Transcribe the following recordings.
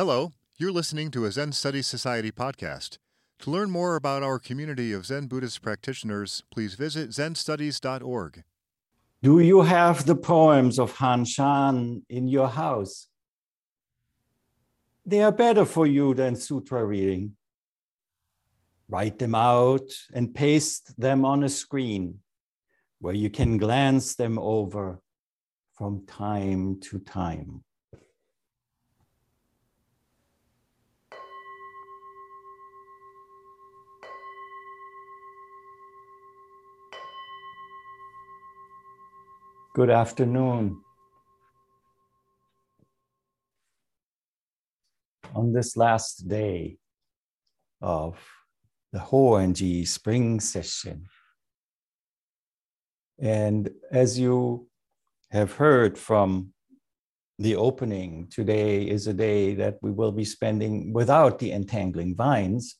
Hello, you're listening to a Zen Studies Society podcast. To learn more about our community of Zen Buddhist practitioners, please visit zenstudies.org. Do you have the poems of Han Shan in your house? They are better for you than sutra reading. Write them out and paste them on a screen where you can glance them over from time to time. Good afternoon. On this last day of the Hoenji spring session, and as you have heard from the opening, today is a day that we will be spending without the entangling vines,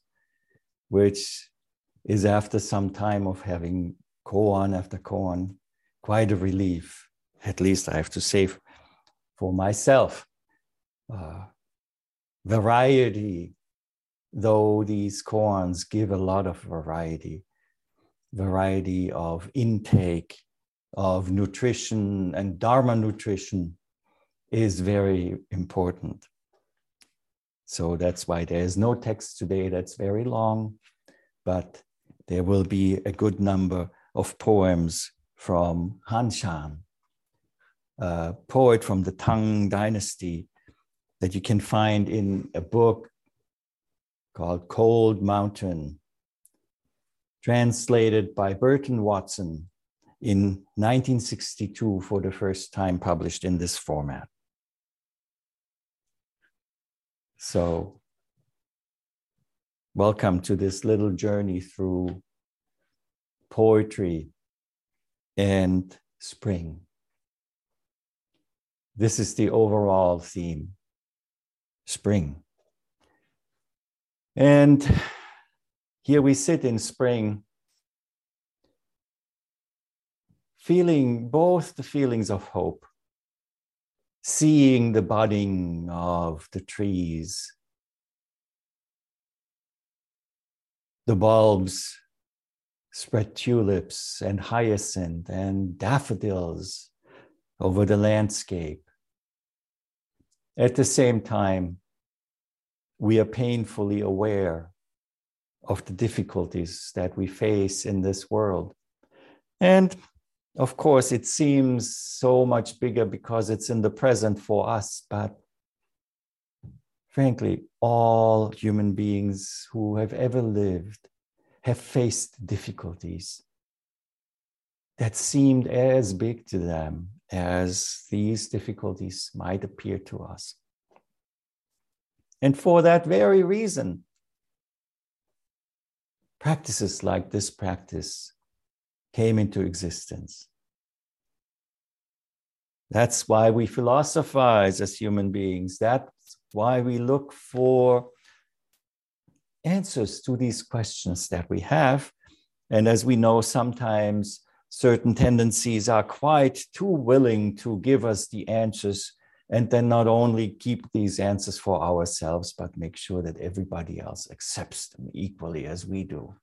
which is after some time of having koan after koan quite a relief, at least I have to say for myself. Uh, variety, though these koans give a lot of variety, variety of intake, of nutrition and Dharma nutrition is very important. So that's why there is no text today that's very long, but there will be a good number of poems from Han Shan, a poet from the Tang dynasty that you can find in a book called Cold Mountain, translated by Burton Watson in 1962 for the first time published in this format. So, welcome to this little journey through poetry and spring. This is the overall theme spring. And here we sit in spring, feeling both the feelings of hope, seeing the budding of the trees, the bulbs spread tulips and hyacinth and daffodils over the landscape. At the same time, we are painfully aware of the difficulties that we face in this world. And of course, it seems so much bigger because it's in the present for us, but frankly, all human beings who have ever lived have faced difficulties that seemed as big to them as these difficulties might appear to us. And for that very reason, practices like this practice came into existence. That's why we philosophize as human beings. That's why we look for answers to these questions that we have. And as we know, sometimes certain tendencies are quite too willing to give us the answers and then not only keep these answers for ourselves, but make sure that everybody else accepts them equally as we do.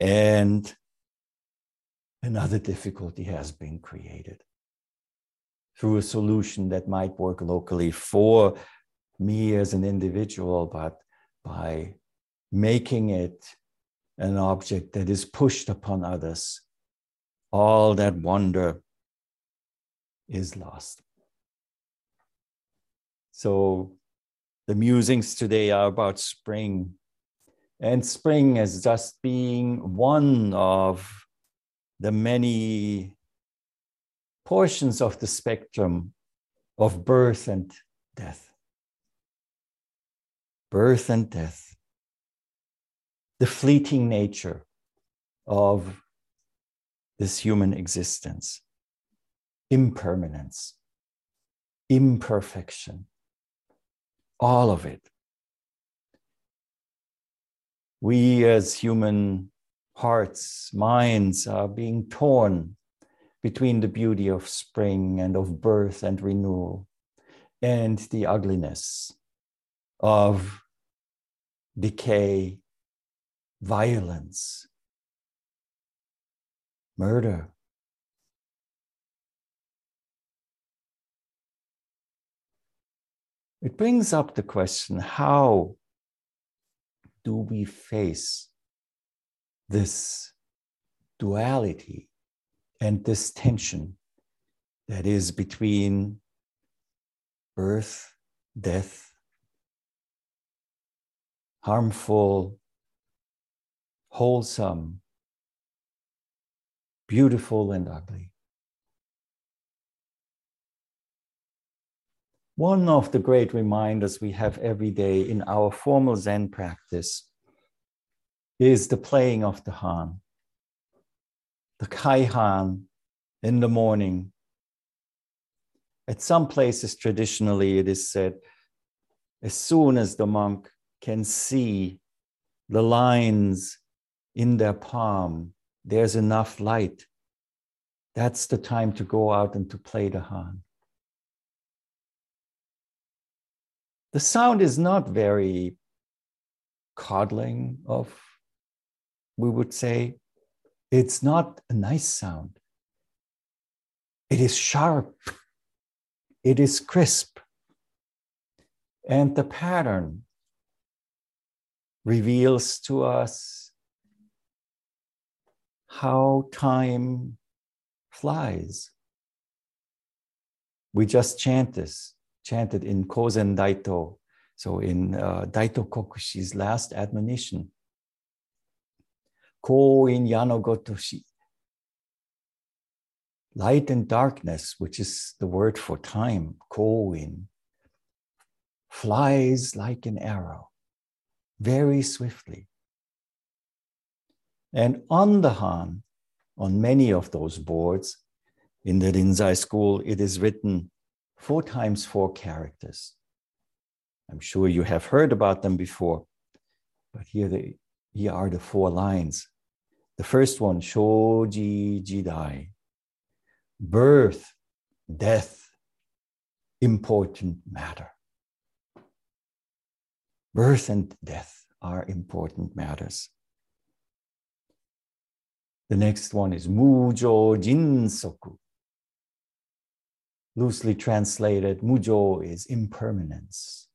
And another difficulty has been created through a solution that might work locally for me as an individual, but by making it an object that is pushed upon others, all that wonder is lost. So the musings today are about spring, and spring as just being one of the many portions of the spectrum of birth and death birth and death, the fleeting nature of this human existence, impermanence, imperfection, all of it. We as human hearts, minds are being torn between the beauty of spring and of birth and renewal and the ugliness of decay, violence, murder. It brings up the question how do we face this duality and this tension that is between birth, death, harmful, wholesome, beautiful, and ugly. One of the great reminders we have every day in our formal Zen practice is the playing of the Han, the Kai Han in the morning. At some places, traditionally, it is said, as soon as the monk can see the lines in their palm, there's enough light. That's the time to go out and to play the Han. The sound is not very coddling of, we would say, it's not a nice sound. It is sharp. It is crisp. And the pattern reveals to us how time flies. We just chant this chanted in Kozen Daito, so in uh, Daito Kokushi's last admonition. Ko in Yano Gotoshi. Light and darkness, which is the word for time, Ko in, flies like an arrow very swiftly. And on the Han, on many of those boards in the Rinzai school, it is written four times four characters. I'm sure you have heard about them before, but here, they, here are the four lines. The first one, Shoji Jidai, birth, death, important matter. Birth and death are important matters. The next one is Mujo Jinsoku, loosely translated, mujo is impermanence.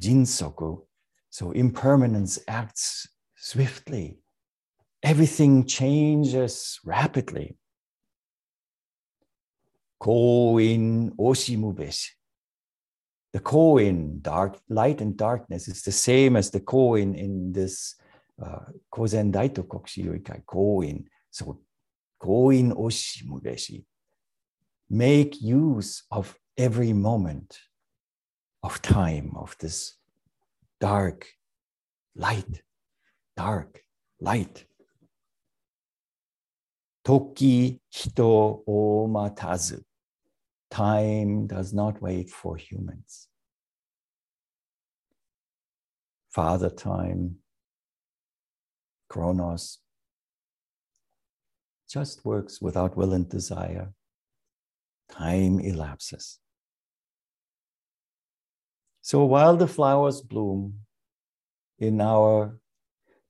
Jinsoku, so impermanence acts swiftly. Everything changes rapidly. Koin oshimubeshi. The koin, dark light and darkness, is the same as the koin in this uh, Kozen Daito Kokushi Yuikai koin. So koin oshimubeshi make use of every moment of time, of this dark, light, dark, light. Toki hito o matazu. Time does not wait for humans. Father time, Chronos, just works without will and desire time elapses. So while the flowers bloom in our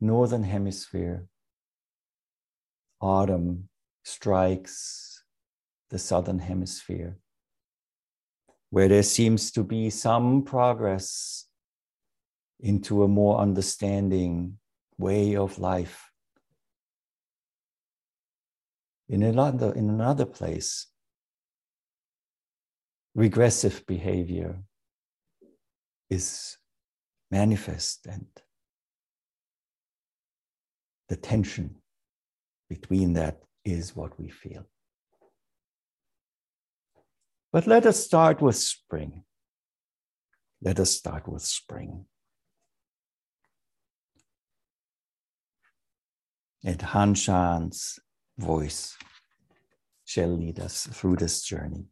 northern hemisphere, autumn strikes the southern hemisphere, where there seems to be some progress into a more understanding way of life. In another, in another place, regressive behavior is manifest and the tension between that is what we feel. But let us start with spring. Let us start with spring. And Hanshan's voice shall lead us through this journey.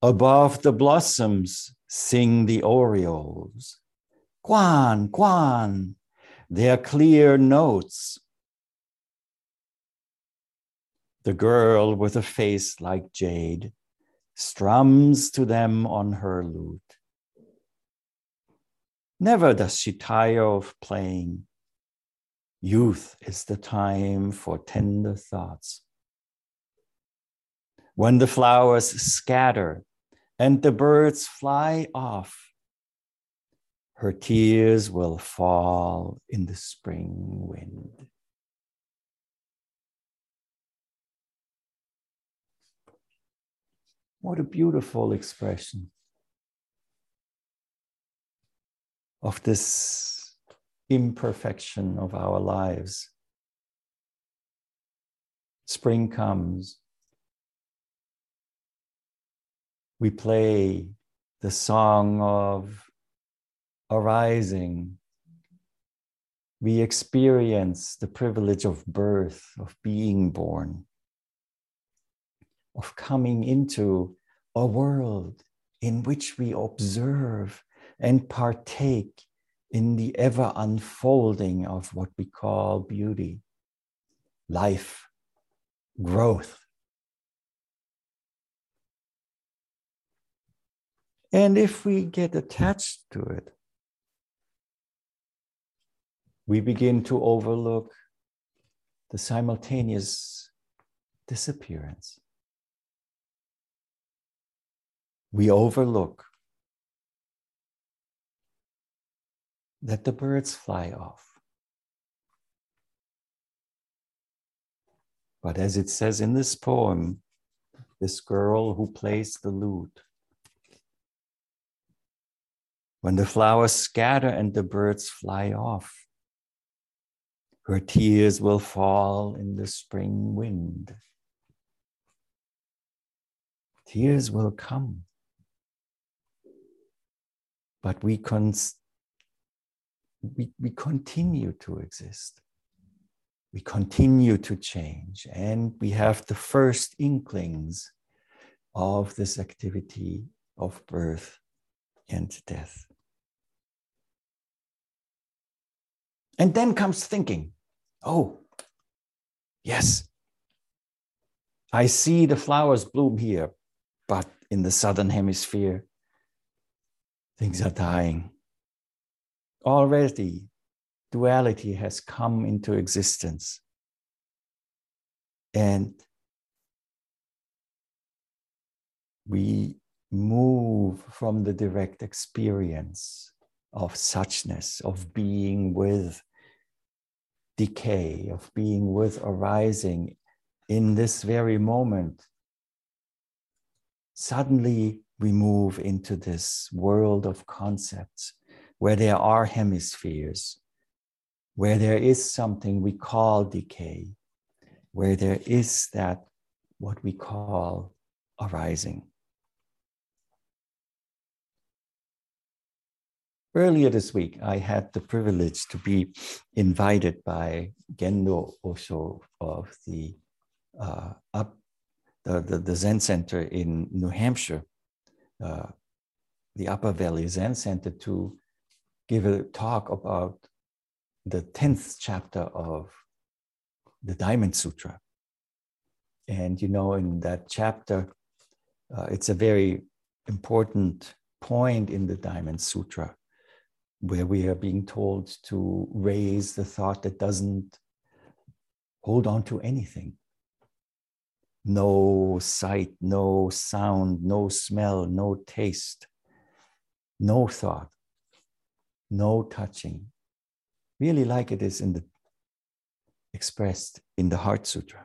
Above the blossoms sing the orioles. Kwan, kwan, their clear notes. The girl with a face like jade strums to them on her lute. Never does she tire of playing. Youth is the time for tender thoughts. When the flowers scatter and the birds fly off, her tears will fall in the spring wind. What a beautiful expression of this imperfection of our lives. Spring comes. We play the song of arising. We experience the privilege of birth, of being born of coming into a world in which we observe and partake in the ever unfolding of what we call beauty, life, growth. And if we get attached to it, we begin to overlook the simultaneous disappearance we overlook that the birds fly off. But as it says in this poem, this girl who plays the lute, when the flowers scatter and the birds fly off, her tears will fall in the spring wind. Tears will come but we, cons- we, we continue to exist. We continue to change, and we have the first inklings of this activity of birth and death. And then comes thinking, oh, yes, I see the flowers bloom here, but in the southern hemisphere, things are dying. Already, duality has come into existence. And we move from the direct experience of suchness, of being with decay, of being with arising in this very moment. Suddenly, we move into this world of concepts where there are hemispheres, where there is something we call decay, where there is that what we call arising. Earlier this week, I had the privilege to be invited by Gendo Osho of the uh, up the, the, the Zen Center in New Hampshire uh, the Upper Valley Zen Center to give a talk about the 10th chapter of the Diamond Sutra. And you know, in that chapter, uh, it's a very important point in the Diamond Sutra where we are being told to raise the thought that doesn't hold on to anything no sight, no sound, no smell, no taste, no thought, no touching. Really like it is in the expressed in the Heart Sutra.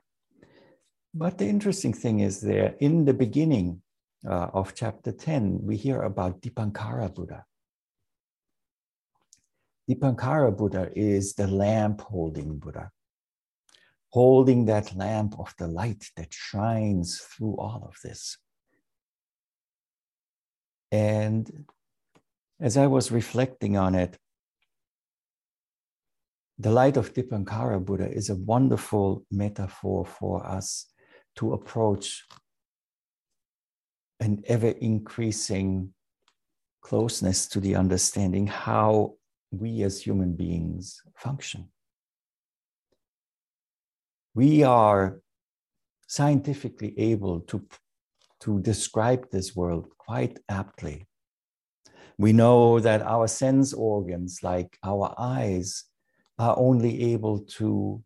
But the interesting thing is there in the beginning uh, of chapter 10, we hear about Dipankara Buddha. Dipankara Buddha is the lamp holding Buddha holding that lamp of the light that shines through all of this. And as I was reflecting on it, the light of Dipankara Buddha is a wonderful metaphor for us to approach an ever increasing closeness to the understanding how we as human beings function we are scientifically able to to describe this world quite aptly. We know that our sense organs, like our eyes, are only able to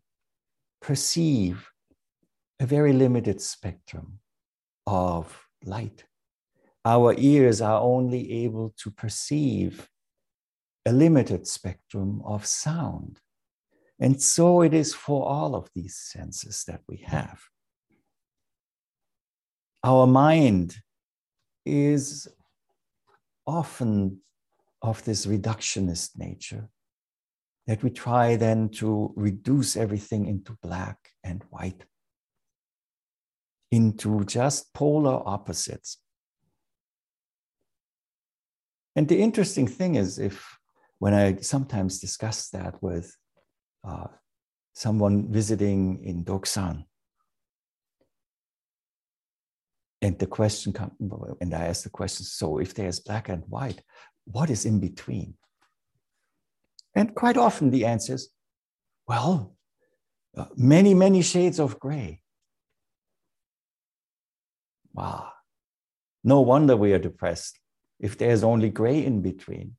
perceive a very limited spectrum of light. Our ears are only able to perceive a limited spectrum of sound. And so it is for all of these senses that we have. Our mind is often of this reductionist nature that we try then to reduce everything into black and white, into just polar opposites. And the interesting thing is, if when I sometimes discuss that with uh, someone visiting in Doksan, and the question comes, and I ask the question, so if there's black and white, what is in between? And quite often the answer is, well, uh, many, many shades of gray. Wow. No wonder we are depressed if there's only gray in between.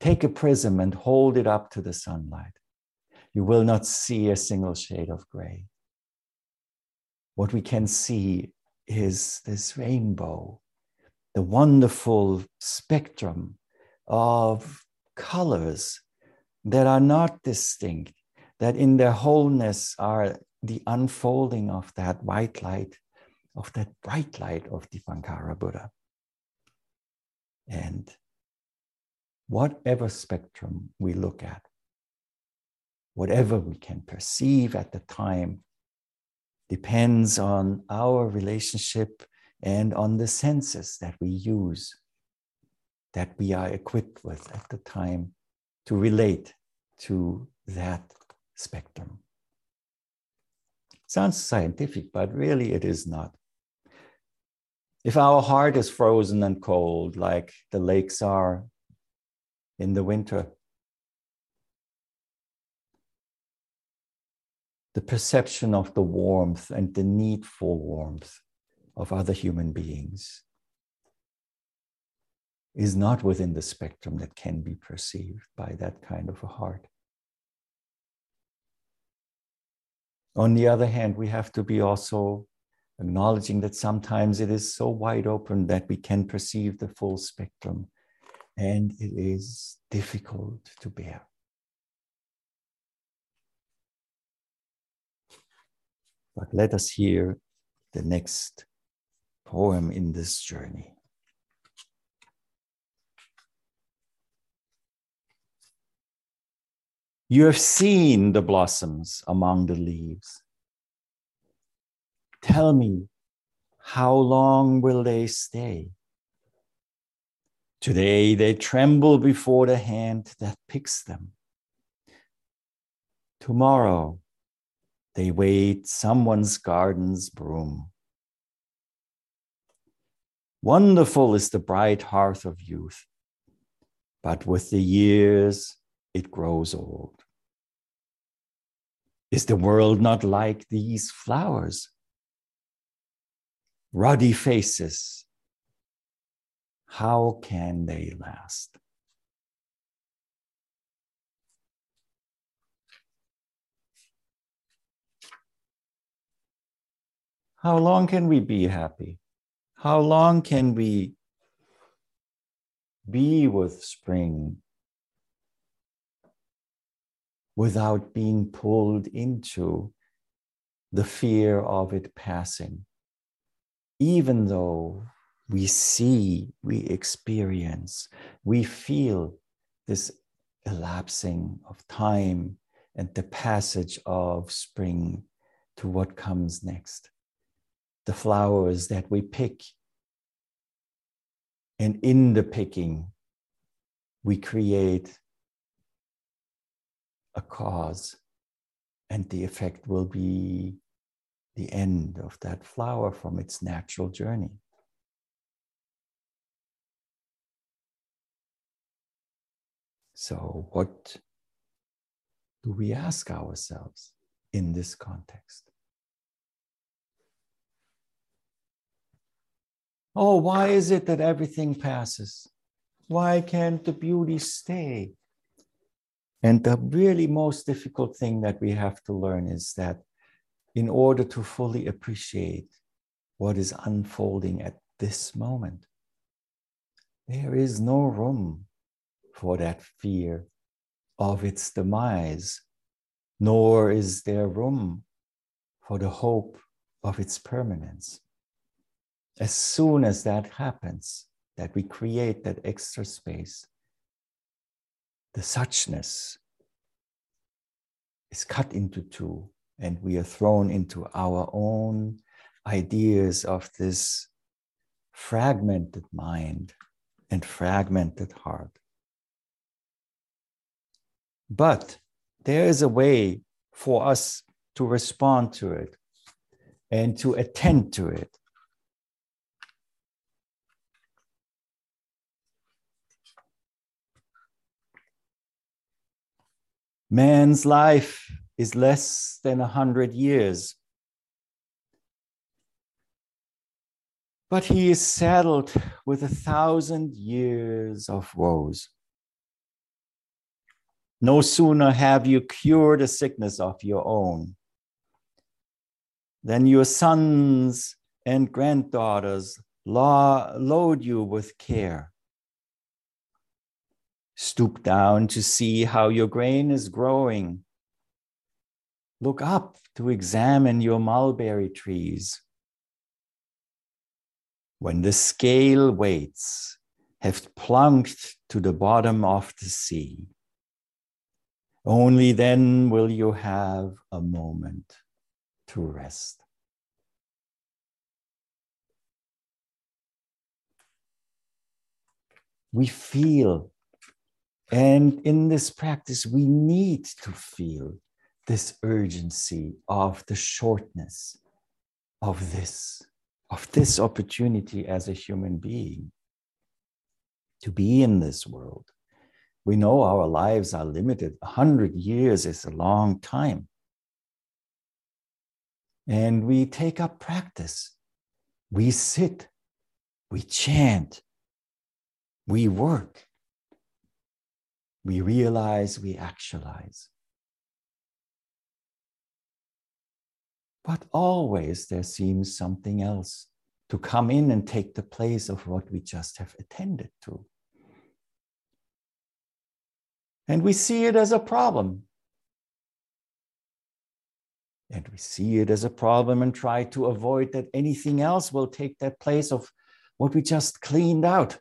Take a prism and hold it up to the sunlight. You will not see a single shade of gray. What we can see is this rainbow, the wonderful spectrum of colors that are not distinct, that in their wholeness are the unfolding of that white light, of that bright light of Dipankara Buddha. And whatever spectrum we look at, whatever we can perceive at the time, depends on our relationship and on the senses that we use, that we are equipped with at the time to relate to that spectrum. Sounds scientific, but really it is not. If our heart is frozen and cold, like the lakes are in the winter, the perception of the warmth and the need for warmth of other human beings is not within the spectrum that can be perceived by that kind of a heart. On the other hand, we have to be also acknowledging that sometimes it is so wide open that we can perceive the full spectrum and it is difficult to bear. But let us hear the next poem in this journey. You have seen the blossoms among the leaves. Tell me, how long will they stay? Today they tremble before the hand that picks them. Tomorrow they wait someone's garden's broom. Wonderful is the bright hearth of youth, but with the years it grows old. Is the world not like these flowers? Ruddy faces, how can they last? How long can we be happy? How long can we be with spring without being pulled into the fear of it passing? Even though we see, we experience, we feel this elapsing of time and the passage of spring to what comes next the flowers that we pick. And in the picking, we create a cause, and the effect will be the end of that flower from its natural journey. So, what do we ask ourselves in this context? Oh, why is it that everything passes? Why can't the beauty stay? And the really most difficult thing that we have to learn is that in order to fully appreciate what is unfolding at this moment, there is no room for that fear of its demise, nor is there room for the hope of its permanence. As soon as that happens, that we create that extra space, the suchness is cut into two, and we are thrown into our own ideas of this fragmented mind and fragmented heart. But there is a way for us to respond to it and to attend to it. Man's life is less than a hundred years. But he is saddled with a thousand years of woes. No sooner have you cured a sickness of your own than your sons and granddaughters load you with care. Stoop down to see how your grain is growing. Look up to examine your mulberry trees. When the scale weights have plunked to the bottom of the sea, only then will you have a moment to rest. We feel, and in this practice, we need to feel this urgency of the shortness of this, of this opportunity as a human being to be in this world. We know our lives are limited. A hundred years is a long time. And we take up practice. We sit, we chant, we work, we realize, we actualize. But always there seems something else to come in and take the place of what we just have attended to. And we see it as a problem. And we see it as a problem and try to avoid that anything else will take that place of what we just cleaned out.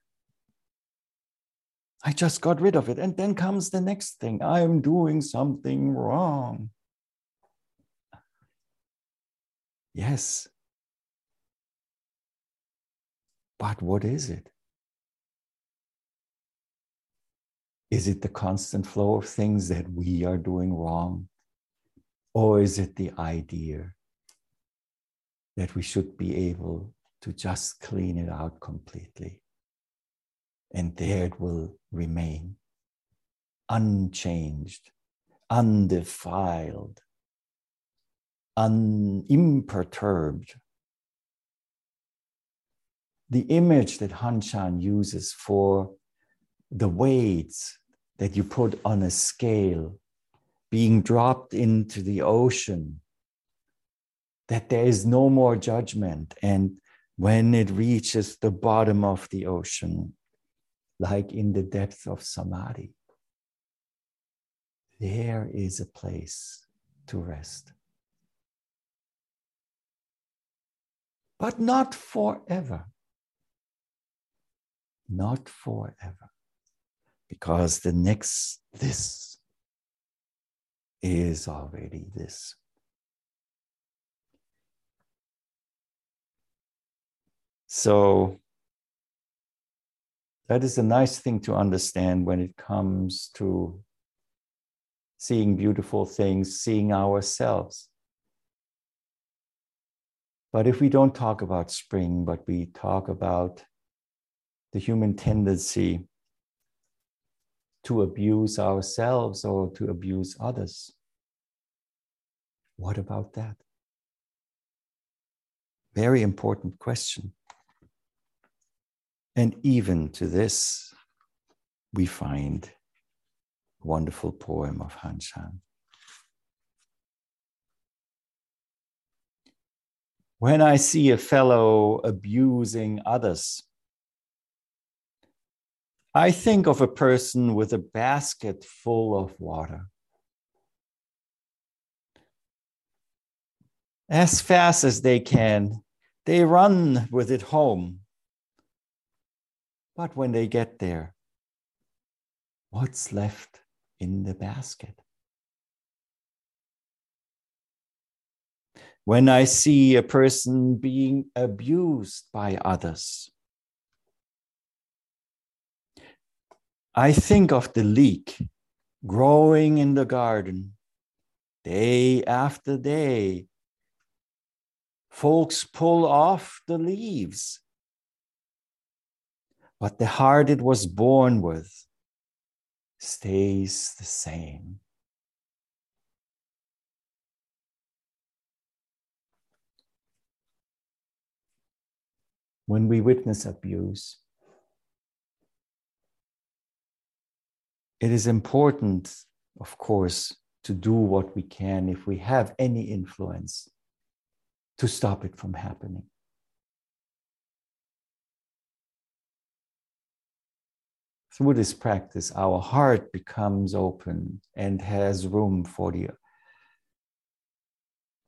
I just got rid of it. And then comes the next thing I'm doing something wrong. Yes. But what is it? Is it the constant flow of things that we are doing wrong? Or is it the idea that we should be able to just clean it out completely? And there it will remain unchanged, undefiled, unimperturbed. The image that Hanshan uses for the weights that you put on a scale being dropped into the ocean, that there is no more judgment. And when it reaches the bottom of the ocean, like in the depth of samadhi, there is a place to rest. But not forever. Not forever. Because the next this is already this. So that is a nice thing to understand when it comes to seeing beautiful things, seeing ourselves. But if we don't talk about spring, but we talk about the human tendency to abuse ourselves or to abuse others. What about that? Very important question. And even to this, we find a wonderful poem of Han Shan. When I see a fellow abusing others, I think of a person with a basket full of water. As fast as they can, they run with it home. But when they get there, what's left in the basket? when I see a person being abused by others. I think of the leek growing in the garden day after day. Folks pull off the leaves, but the heart it was born with stays the same. when we witness abuse, it is important, of course, to do what we can if we have any influence to stop it from happening. Through this practice, our heart becomes open and has room for the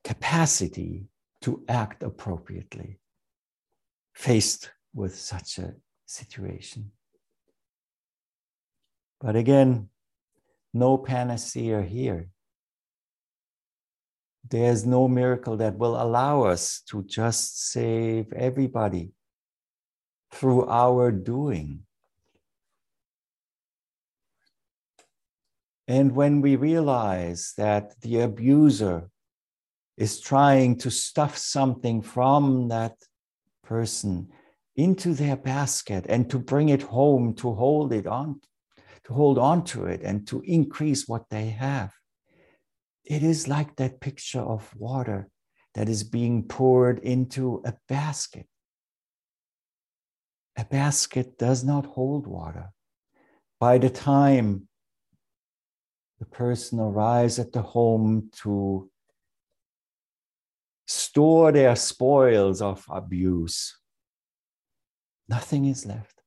capacity to act appropriately faced with such a situation. But again, no panacea here. There's no miracle that will allow us to just save everybody through our doing. And when we realize that the abuser is trying to stuff something from that person into their basket and to bring it home to hold it on to hold on to it and to increase what they have it is like that picture of water that is being poured into a basket. A basket does not hold water. By the time the person arrives at the home to store their spoils of abuse, nothing is left.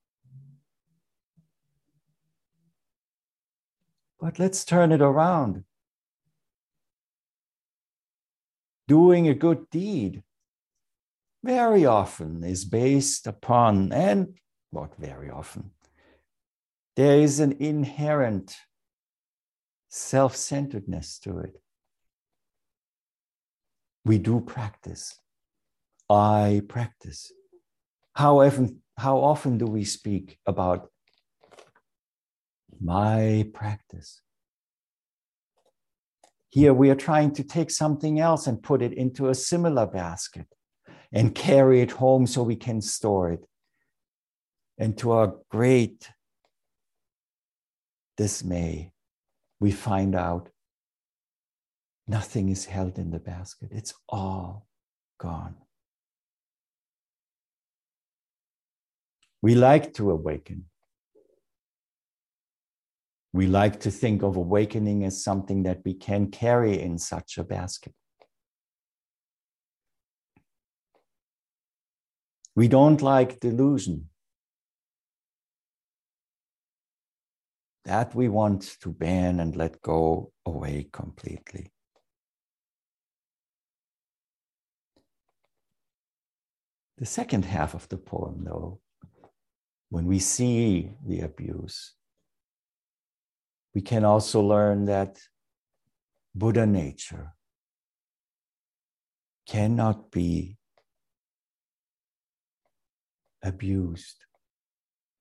But let's turn it around. Doing a good deed very often is based upon, and not very often, there is an inherent self centeredness to it we do practice. I practice. How often, how often do we speak about my practice? Here we are trying to take something else and put it into a similar basket and carry it home so we can store it. And to our great dismay, we find out Nothing is held in the basket, it's all gone. We like to awaken. We like to think of awakening as something that we can carry in such a basket. We don't like delusion. That we want to ban and let go away completely. The second half of the poem, though, when we see the abuse, we can also learn that Buddha nature cannot be abused,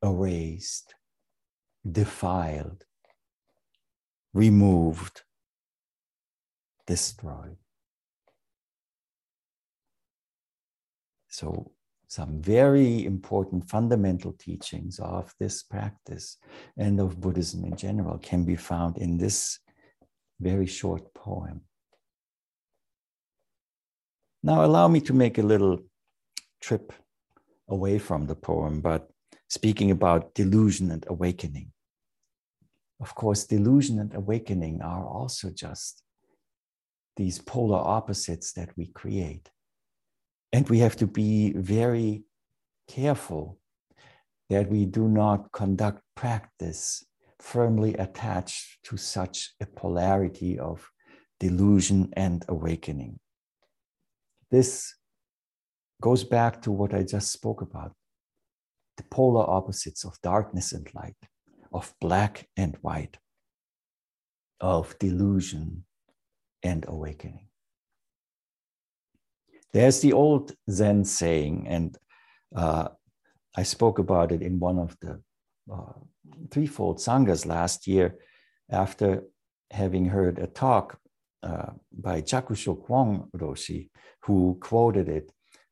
erased, defiled, removed, destroyed. So, some very important fundamental teachings of this practice and of Buddhism in general can be found in this very short poem. Now, allow me to make a little trip away from the poem, but speaking about delusion and awakening. Of course, delusion and awakening are also just these polar opposites that we create. And we have to be very careful that we do not conduct practice firmly attached to such a polarity of delusion and awakening. This goes back to what I just spoke about the polar opposites of darkness and light, of black and white, of delusion and awakening. There's the old Zen saying, and uh, I spoke about it in one of the uh, threefold sanghas last year after having heard a talk uh, by Jakusho Kwong Roshi, who quoted it.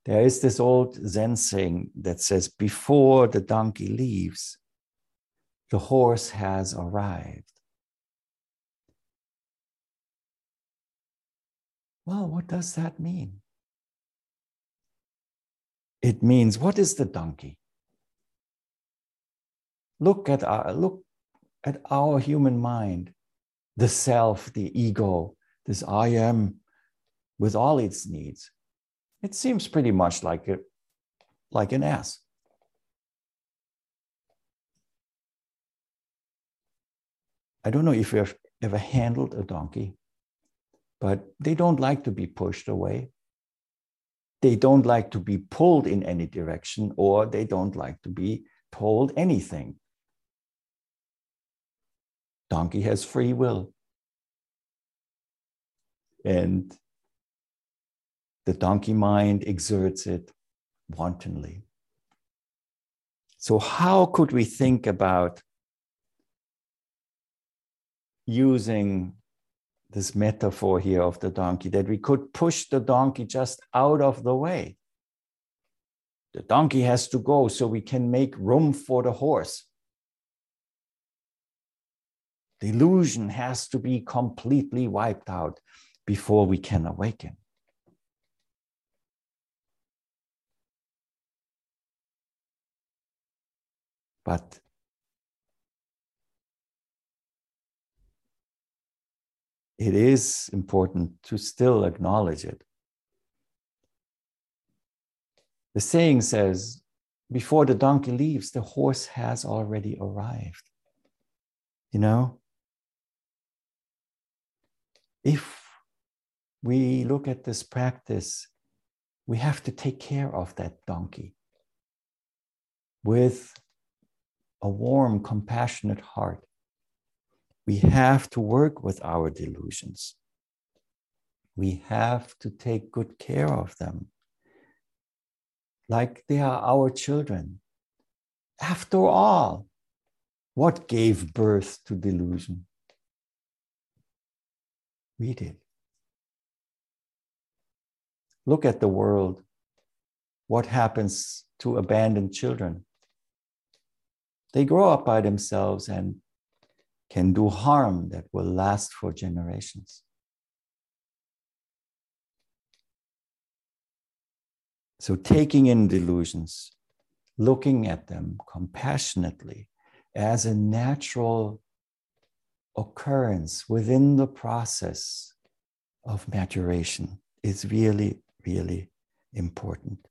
There is this old Zen saying that says, Before the donkey leaves, the horse has arrived. Well, what does that mean? It means, what is the donkey? Look at our, look at our human mind, the self, the ego, this I am with all its needs. It seems pretty much like a, like an ass. I don't know if you've ever handled a donkey, but they don't like to be pushed away. They don't like to be pulled in any direction, or they don't like to be told anything. Donkey has free will. And the donkey mind exerts it wantonly. So, how could we think about using this metaphor here of the donkey that we could push the donkey just out of the way? The donkey has to go so we can make room for the horse. The illusion has to be completely wiped out before we can awaken. But it is important to still acknowledge it. The saying says, before the donkey leaves, the horse has already arrived. You know, if we look at this practice, we have to take care of that donkey with a warm, compassionate heart. We have to work with our delusions. We have to take good care of them. Like they are our children. After all, what gave birth to delusion? We did. Look at the world. What happens to abandoned children? They grow up by themselves and can do harm that will last for generations. So, taking in delusions, looking at them compassionately as a natural occurrence within the process of maturation is really, really important.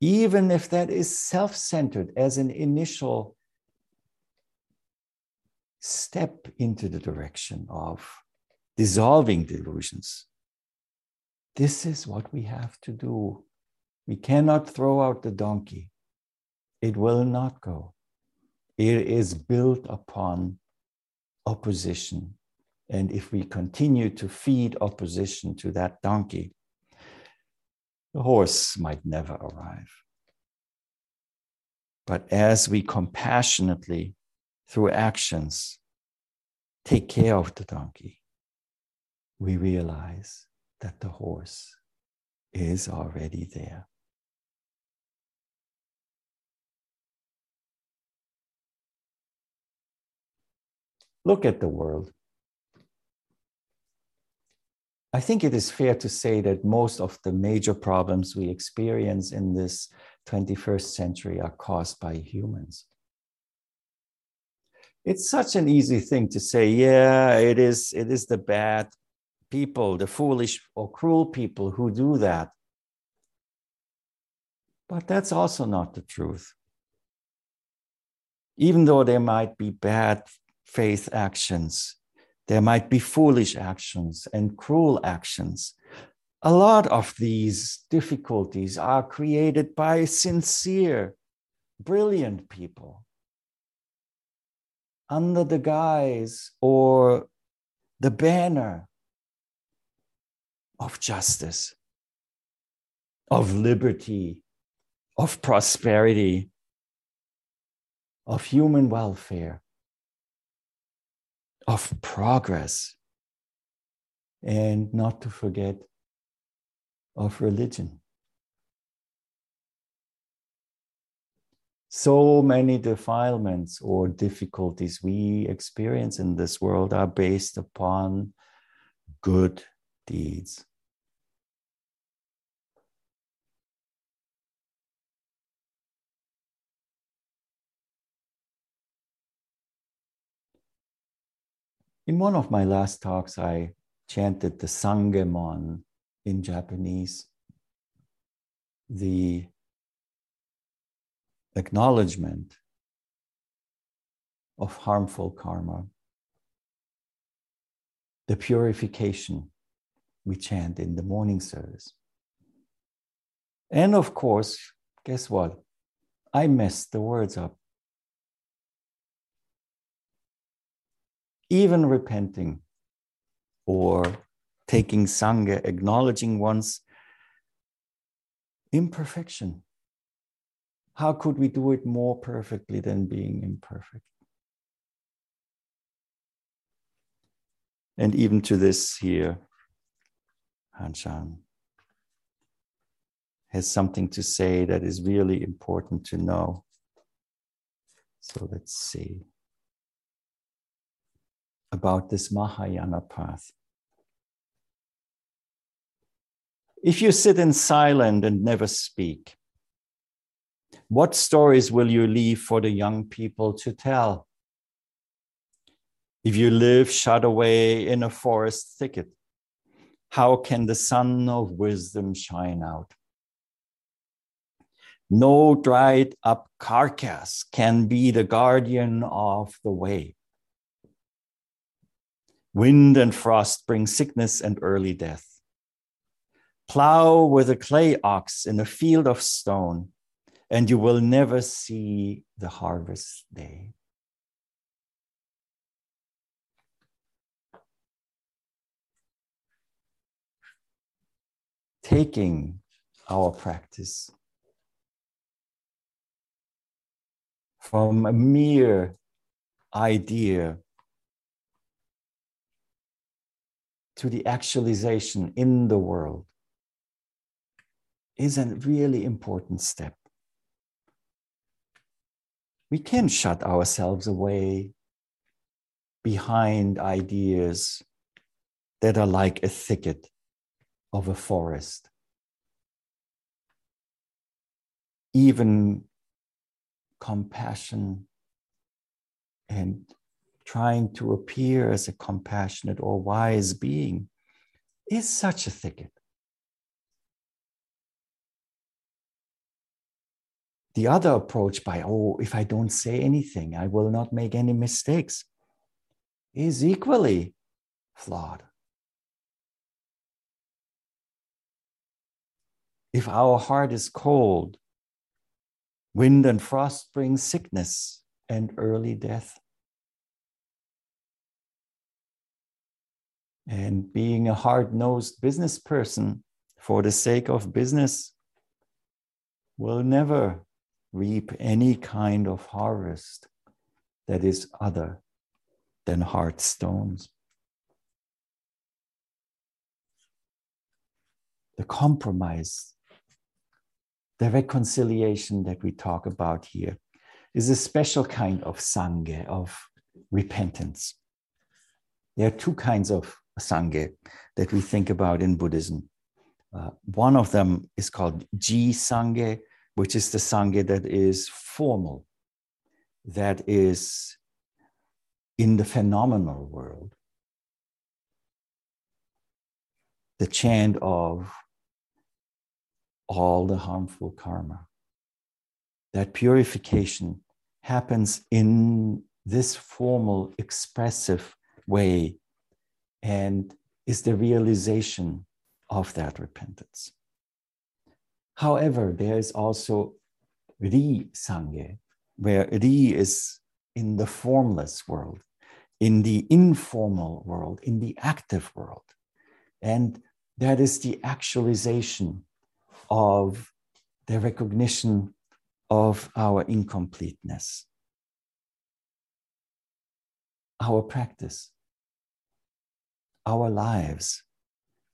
Even if that is self centered as an initial step into the direction of dissolving delusions, this is what we have to do. We cannot throw out the donkey, it will not go. It is built upon opposition. And if we continue to feed opposition to that donkey, the horse might never arrive. But as we compassionately, through actions, take care of the donkey, we realize that the horse is already there. Look at the world. I think it is fair to say that most of the major problems we experience in this 21st century are caused by humans. It's such an easy thing to say, yeah, it is, it is the bad people, the foolish or cruel people who do that. But that's also not the truth. Even though there might be bad faith actions, there might be foolish actions and cruel actions. A lot of these difficulties are created by sincere, brilliant people under the guise or the banner of justice, of liberty, of prosperity, of human welfare of progress, and not to forget of religion. So many defilements or difficulties we experience in this world are based upon good deeds. In one of my last talks, I chanted the Sangemon in Japanese, the acknowledgement of harmful karma, the purification we chant in the morning service. And of course, guess what? I messed the words up. Even repenting or taking Sange, acknowledging one's imperfection. How could we do it more perfectly than being imperfect? And even to this here, Hanshan has something to say that is really important to know. So let's see about this Mahayana path. If you sit in silence and never speak, what stories will you leave for the young people to tell? If you live shut away in a forest thicket, how can the sun of wisdom shine out? No dried up carcass can be the guardian of the way. Wind and frost bring sickness and early death. Plow with a clay ox in a field of stone, and you will never see the harvest day. Taking our practice from a mere idea to the actualization in the world is a really important step. We can shut ourselves away behind ideas that are like a thicket of a forest. Even compassion and trying to appear as a compassionate or wise being is such a thicket. The other approach by, oh, if I don't say anything, I will not make any mistakes, is equally flawed. If our heart is cold, wind and frost bring sickness and early death. And being a hard nosed business person for the sake of business will never reap any kind of harvest that is other than hard stones. The compromise, the reconciliation that we talk about here, is a special kind of sange, of repentance. There are two kinds of Sange that we think about in Buddhism. Uh, one of them is called Ji Sange, which is the Sange that is formal, that is in the phenomenal world. The chant of all the harmful karma. That purification happens in this formal, expressive way and is the realization of that repentance. However, there is also Ri Sange, where Ri is in the formless world, in the informal world, in the active world. And that is the actualization of the recognition of our incompleteness. Our practice, our lives,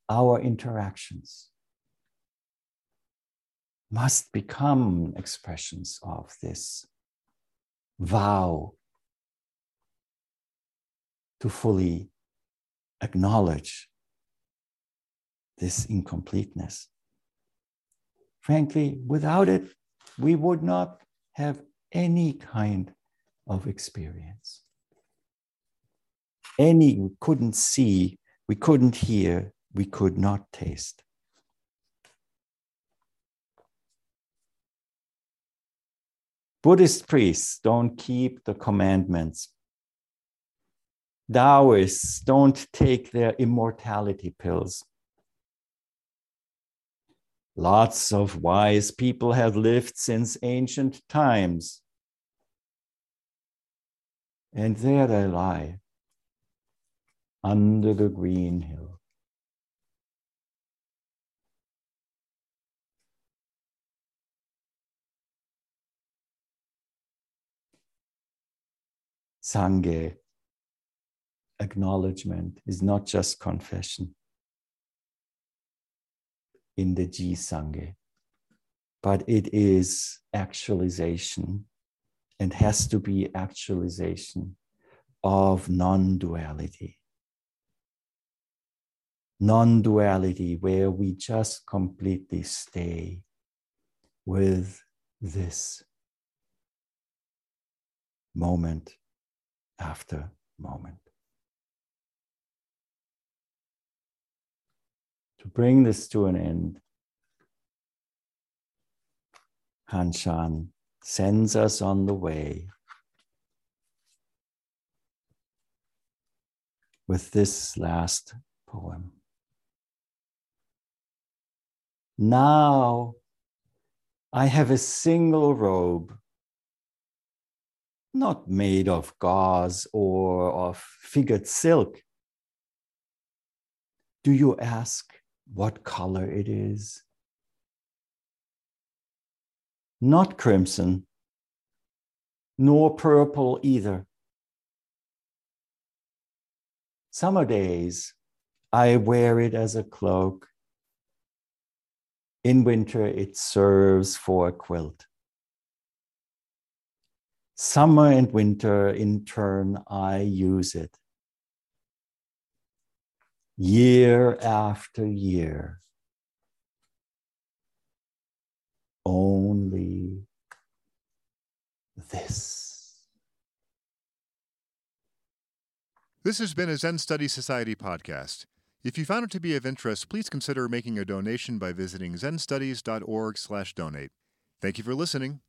our interactions must become expressions of this vow to fully acknowledge this incompleteness. Frankly, without it, we would not have any kind of experience. Any we couldn't see, we couldn't hear, we could not taste. Buddhist priests don't keep the commandments. Taoists don't take their immortality pills. Lots of wise people have lived since ancient times. And there they lie under the green hill. Sange, acknowledgement, is not just confession in the Ji Sange, but it is actualization and has to be actualization of non duality. Non duality, where we just completely stay with this moment after moment. to bring this to an end, Hanshan sends us on the way with this last poem. Now I have a single robe, not made of gauze or of figured silk. Do you ask what color it is. Not crimson, nor purple either. Summer days, I wear it as a cloak. In winter, it serves for a quilt. Summer and winter, in turn, I use it year after year. Only this. This has been a Zen Study Society podcast. If you found it to be of interest, please consider making a donation by visiting zenstudies.org/donate. Thank you for listening.